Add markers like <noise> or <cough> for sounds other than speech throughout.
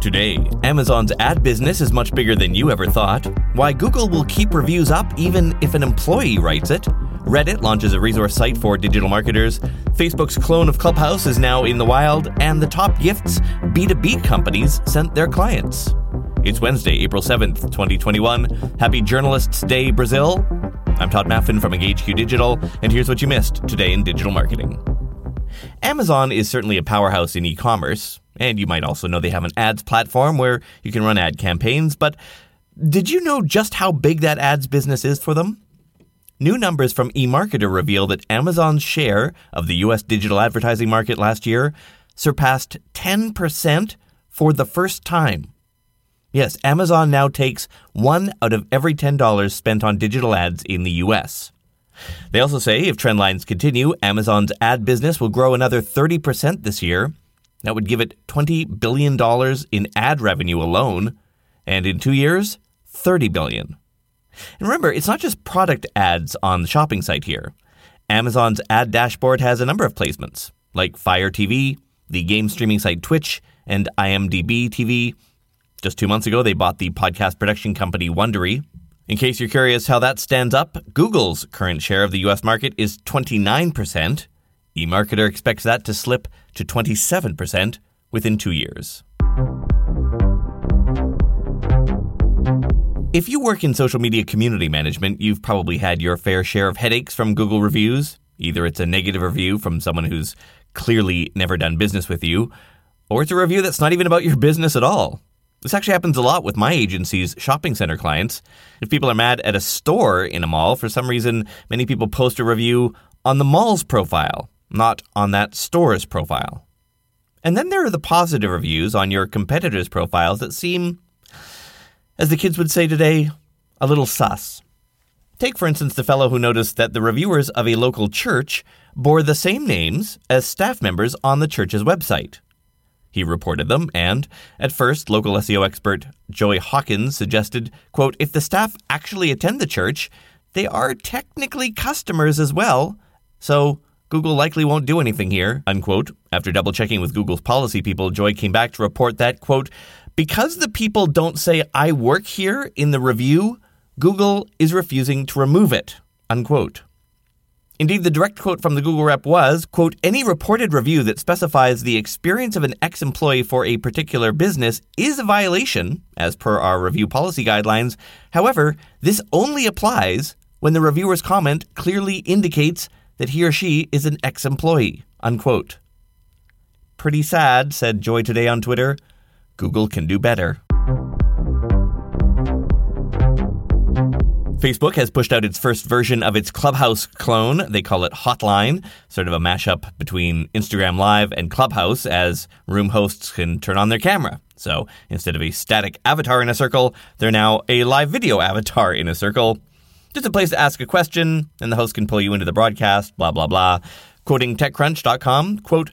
Today, Amazon's ad business is much bigger than you ever thought. Why Google will keep reviews up even if an employee writes it. Reddit launches a resource site for digital marketers. Facebook's clone of Clubhouse is now in the wild, and the top gifts B2B companies sent their clients. It's Wednesday, April 7th, 2021. Happy Journalists Day, Brazil. I'm Todd Maffin from EngageQ Digital, and here's what you missed today in digital marketing. Amazon is certainly a powerhouse in e commerce, and you might also know they have an ads platform where you can run ad campaigns, but did you know just how big that ads business is for them? New numbers from eMarketer reveal that Amazon's share of the US digital advertising market last year surpassed 10% for the first time. Yes, Amazon now takes one out of every $10 spent on digital ads in the US. They also say if trend lines continue, Amazon's ad business will grow another 30% this year. That would give it $20 billion in ad revenue alone, and in two years, 30 billion. And remember, it's not just product ads on the shopping site here. Amazon's ad dashboard has a number of placements, like Fire TV, the game streaming site Twitch, and IMDb TV. Just two months ago, they bought the podcast production company Wondery. In case you're curious how that stands up, Google's current share of the US market is 29%. eMarketer expects that to slip to 27% within two years. If you work in social media community management, you've probably had your fair share of headaches from Google reviews. Either it's a negative review from someone who's clearly never done business with you, or it's a review that's not even about your business at all. This actually happens a lot with my agency's shopping center clients. If people are mad at a store in a mall, for some reason, many people post a review on the mall's profile, not on that store's profile. And then there are the positive reviews on your competitors' profiles that seem as the kids would say today, a little sus. Take, for instance, the fellow who noticed that the reviewers of a local church bore the same names as staff members on the church's website. He reported them, and at first, local SEO expert Joy Hawkins suggested, quote, if the staff actually attend the church, they are technically customers as well, so Google likely won't do anything here, unquote. After double checking with Google's policy people, Joy came back to report that, quote, because the people don't say, I work here in the review, Google is refusing to remove it. Unquote. Indeed, the direct quote from the Google rep was, quote, any reported review that specifies the experience of an ex-employee for a particular business is a violation, as per our review policy guidelines. However, this only applies when the reviewer's comment clearly indicates that he or she is an ex-employee, unquote. Pretty sad, said Joy today on Twitter. Google can do better. Facebook has pushed out its first version of its Clubhouse clone. They call it Hotline, sort of a mashup between Instagram Live and Clubhouse, as room hosts can turn on their camera. So instead of a static avatar in a circle, they're now a live video avatar in a circle. Just a place to ask a question, and the host can pull you into the broadcast, blah, blah, blah. Quoting TechCrunch.com, quote,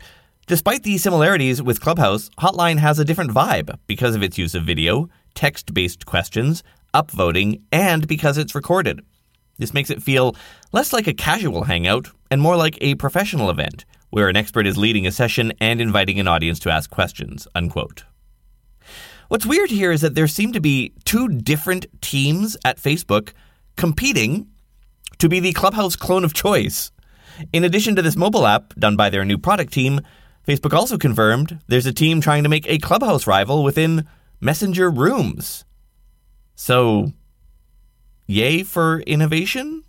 Despite the similarities with Clubhouse, Hotline has a different vibe because of its use of video, text based questions, upvoting, and because it's recorded. This makes it feel less like a casual hangout and more like a professional event where an expert is leading a session and inviting an audience to ask questions. Unquote. What's weird here is that there seem to be two different teams at Facebook competing to be the Clubhouse clone of choice. In addition to this mobile app done by their new product team, Facebook also confirmed there's a team trying to make a Clubhouse rival within Messenger Rooms. So, yay for innovation?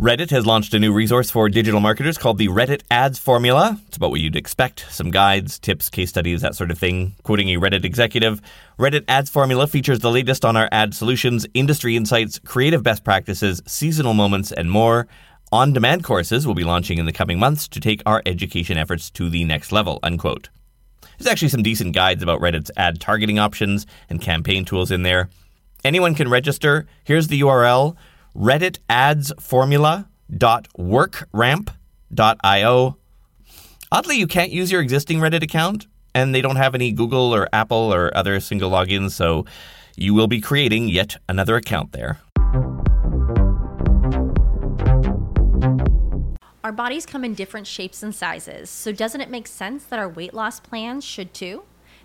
Reddit has launched a new resource for digital marketers called the Reddit Ads Formula. It's about what you'd expect some guides, tips, case studies, that sort of thing. Quoting a Reddit executive, Reddit Ads Formula features the latest on our ad solutions, industry insights, creative best practices, seasonal moments, and more. On demand courses will be launching in the coming months to take our education efforts to the next level. Unquote. There's actually some decent guides about Reddit's ad targeting options and campaign tools in there. Anyone can register. Here's the URL redditadsformula.workramp.io. Oddly, you can't use your existing Reddit account, and they don't have any Google or Apple or other single logins, so you will be creating yet another account there. Our bodies come in different shapes and sizes, so doesn't it make sense that our weight loss plans should too?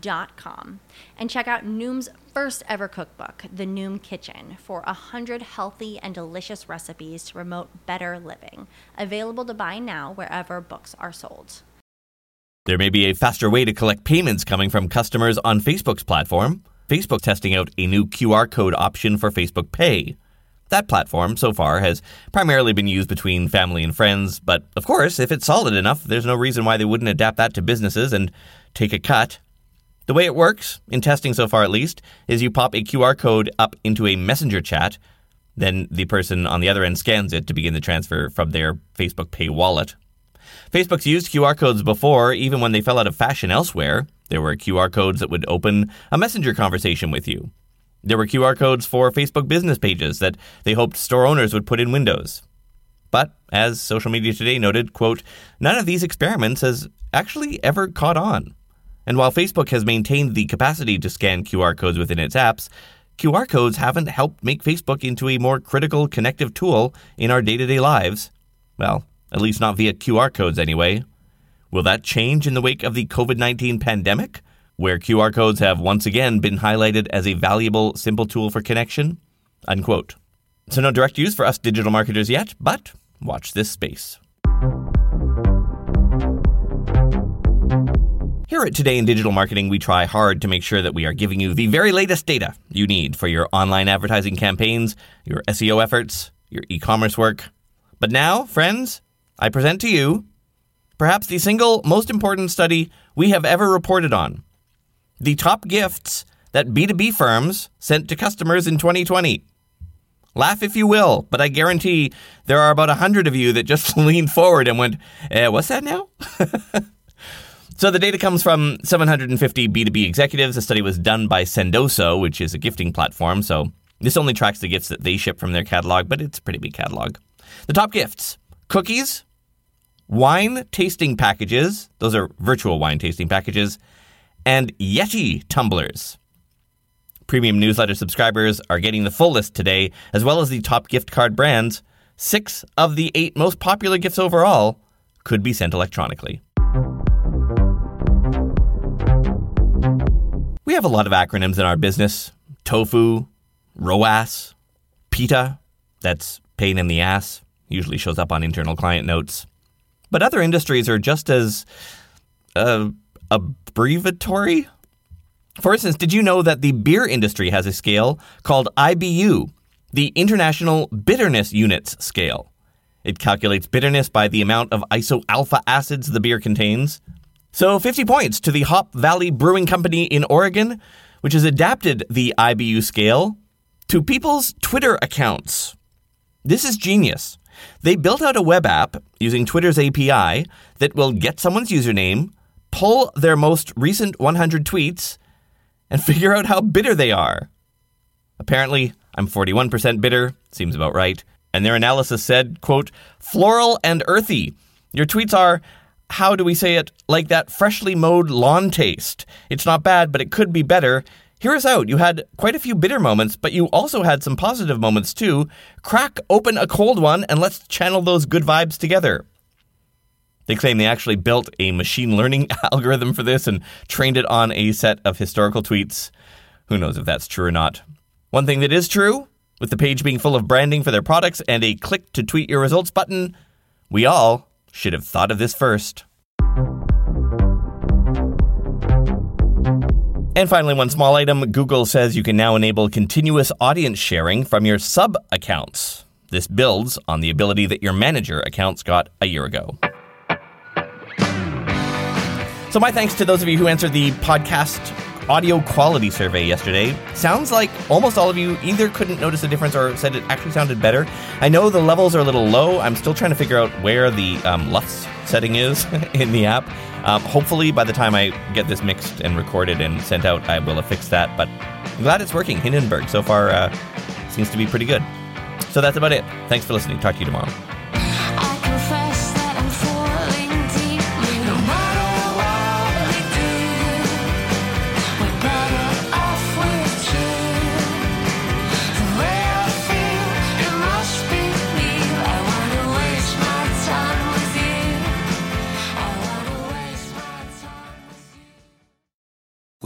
noom.com and check out Noom's first ever cookbook, The Noom Kitchen, for 100 healthy and delicious recipes to promote better living. Available to buy now wherever books are sold. There may be a faster way to collect payments coming from customers on Facebook's platform. Facebook testing out a new QR code option for Facebook Pay. That platform, so far, has primarily been used between family and friends, but of course, if it's solid enough, there's no reason why they wouldn't adapt that to businesses and take a cut. The way it works, in testing so far at least, is you pop a QR code up into a messenger chat. Then the person on the other end scans it to begin the transfer from their Facebook Pay wallet. Facebook's used QR codes before, even when they fell out of fashion elsewhere. There were QR codes that would open a messenger conversation with you. There were QR codes for Facebook business pages that they hoped store owners would put in windows. But as Social Media Today noted, quote, none of these experiments has actually ever caught on. And while Facebook has maintained the capacity to scan QR codes within its apps, QR codes haven't helped make Facebook into a more critical connective tool in our day to day lives. Well, at least not via QR codes anyway. Will that change in the wake of the COVID 19 pandemic, where QR codes have once again been highlighted as a valuable, simple tool for connection? Unquote. So, no direct use for us digital marketers yet, but watch this space. Here at Today in Digital Marketing, we try hard to make sure that we are giving you the very latest data you need for your online advertising campaigns, your SEO efforts, your e commerce work. But now, friends, I present to you perhaps the single most important study we have ever reported on the top gifts that B2B firms sent to customers in 2020. Laugh if you will, but I guarantee there are about a hundred of you that just <laughs> leaned forward and went, eh, what's that now? <laughs> So the data comes from 750 B2B executives. The study was done by Sendoso, which is a gifting platform. So this only tracks the gifts that they ship from their catalog, but it's a pretty big catalog. The top gifts cookies, wine tasting packages, those are virtual wine tasting packages, and Yeti tumblers. Premium newsletter subscribers are getting the full list today, as well as the top gift card brands. Six of the eight most popular gifts overall could be sent electronically. We have a lot of acronyms in our business tofu, ROAS, PITA, that's pain in the ass, usually shows up on internal client notes. But other industries are just as uh, abbreviatory. For instance, did you know that the beer industry has a scale called IBU, the International Bitterness Units Scale? It calculates bitterness by the amount of isoalpha acids the beer contains. So 50 points to the Hop Valley Brewing Company in Oregon, which has adapted the IBU scale to people's Twitter accounts. This is genius. They built out a web app using Twitter's API that will get someone's username, pull their most recent 100 tweets, and <laughs> figure out how bitter they are. Apparently, I'm 41% bitter, seems about right. And their analysis said, quote, floral and earthy. Your tweets are, how do we say it, like that freshly mowed lawn taste. It's not bad, but it could be better. Hear us out. You had quite a few bitter moments, but you also had some positive moments too. Crack open a cold one and let's channel those good vibes together. They claim they actually built a machine learning <laughs> algorithm for this and trained it on a set of historical tweets. Who knows if that's true or not? One thing that is true, with the page being full of branding for their products and a click to tweet your results button, we all should have thought of this first. And finally, one small item Google says you can now enable continuous audience sharing from your sub accounts. This builds on the ability that your manager accounts got a year ago. So, my thanks to those of you who answered the podcast audio quality survey yesterday. Sounds like almost all of you either couldn't notice a difference or said it actually sounded better. I know the levels are a little low. I'm still trying to figure out where the um, LUFS setting is <laughs> in the app. Um, hopefully, by the time I get this mixed and recorded and sent out, I will have fixed that. But I'm glad it's working. Hindenburg so far uh, seems to be pretty good. So that's about it. Thanks for listening. Talk to you tomorrow.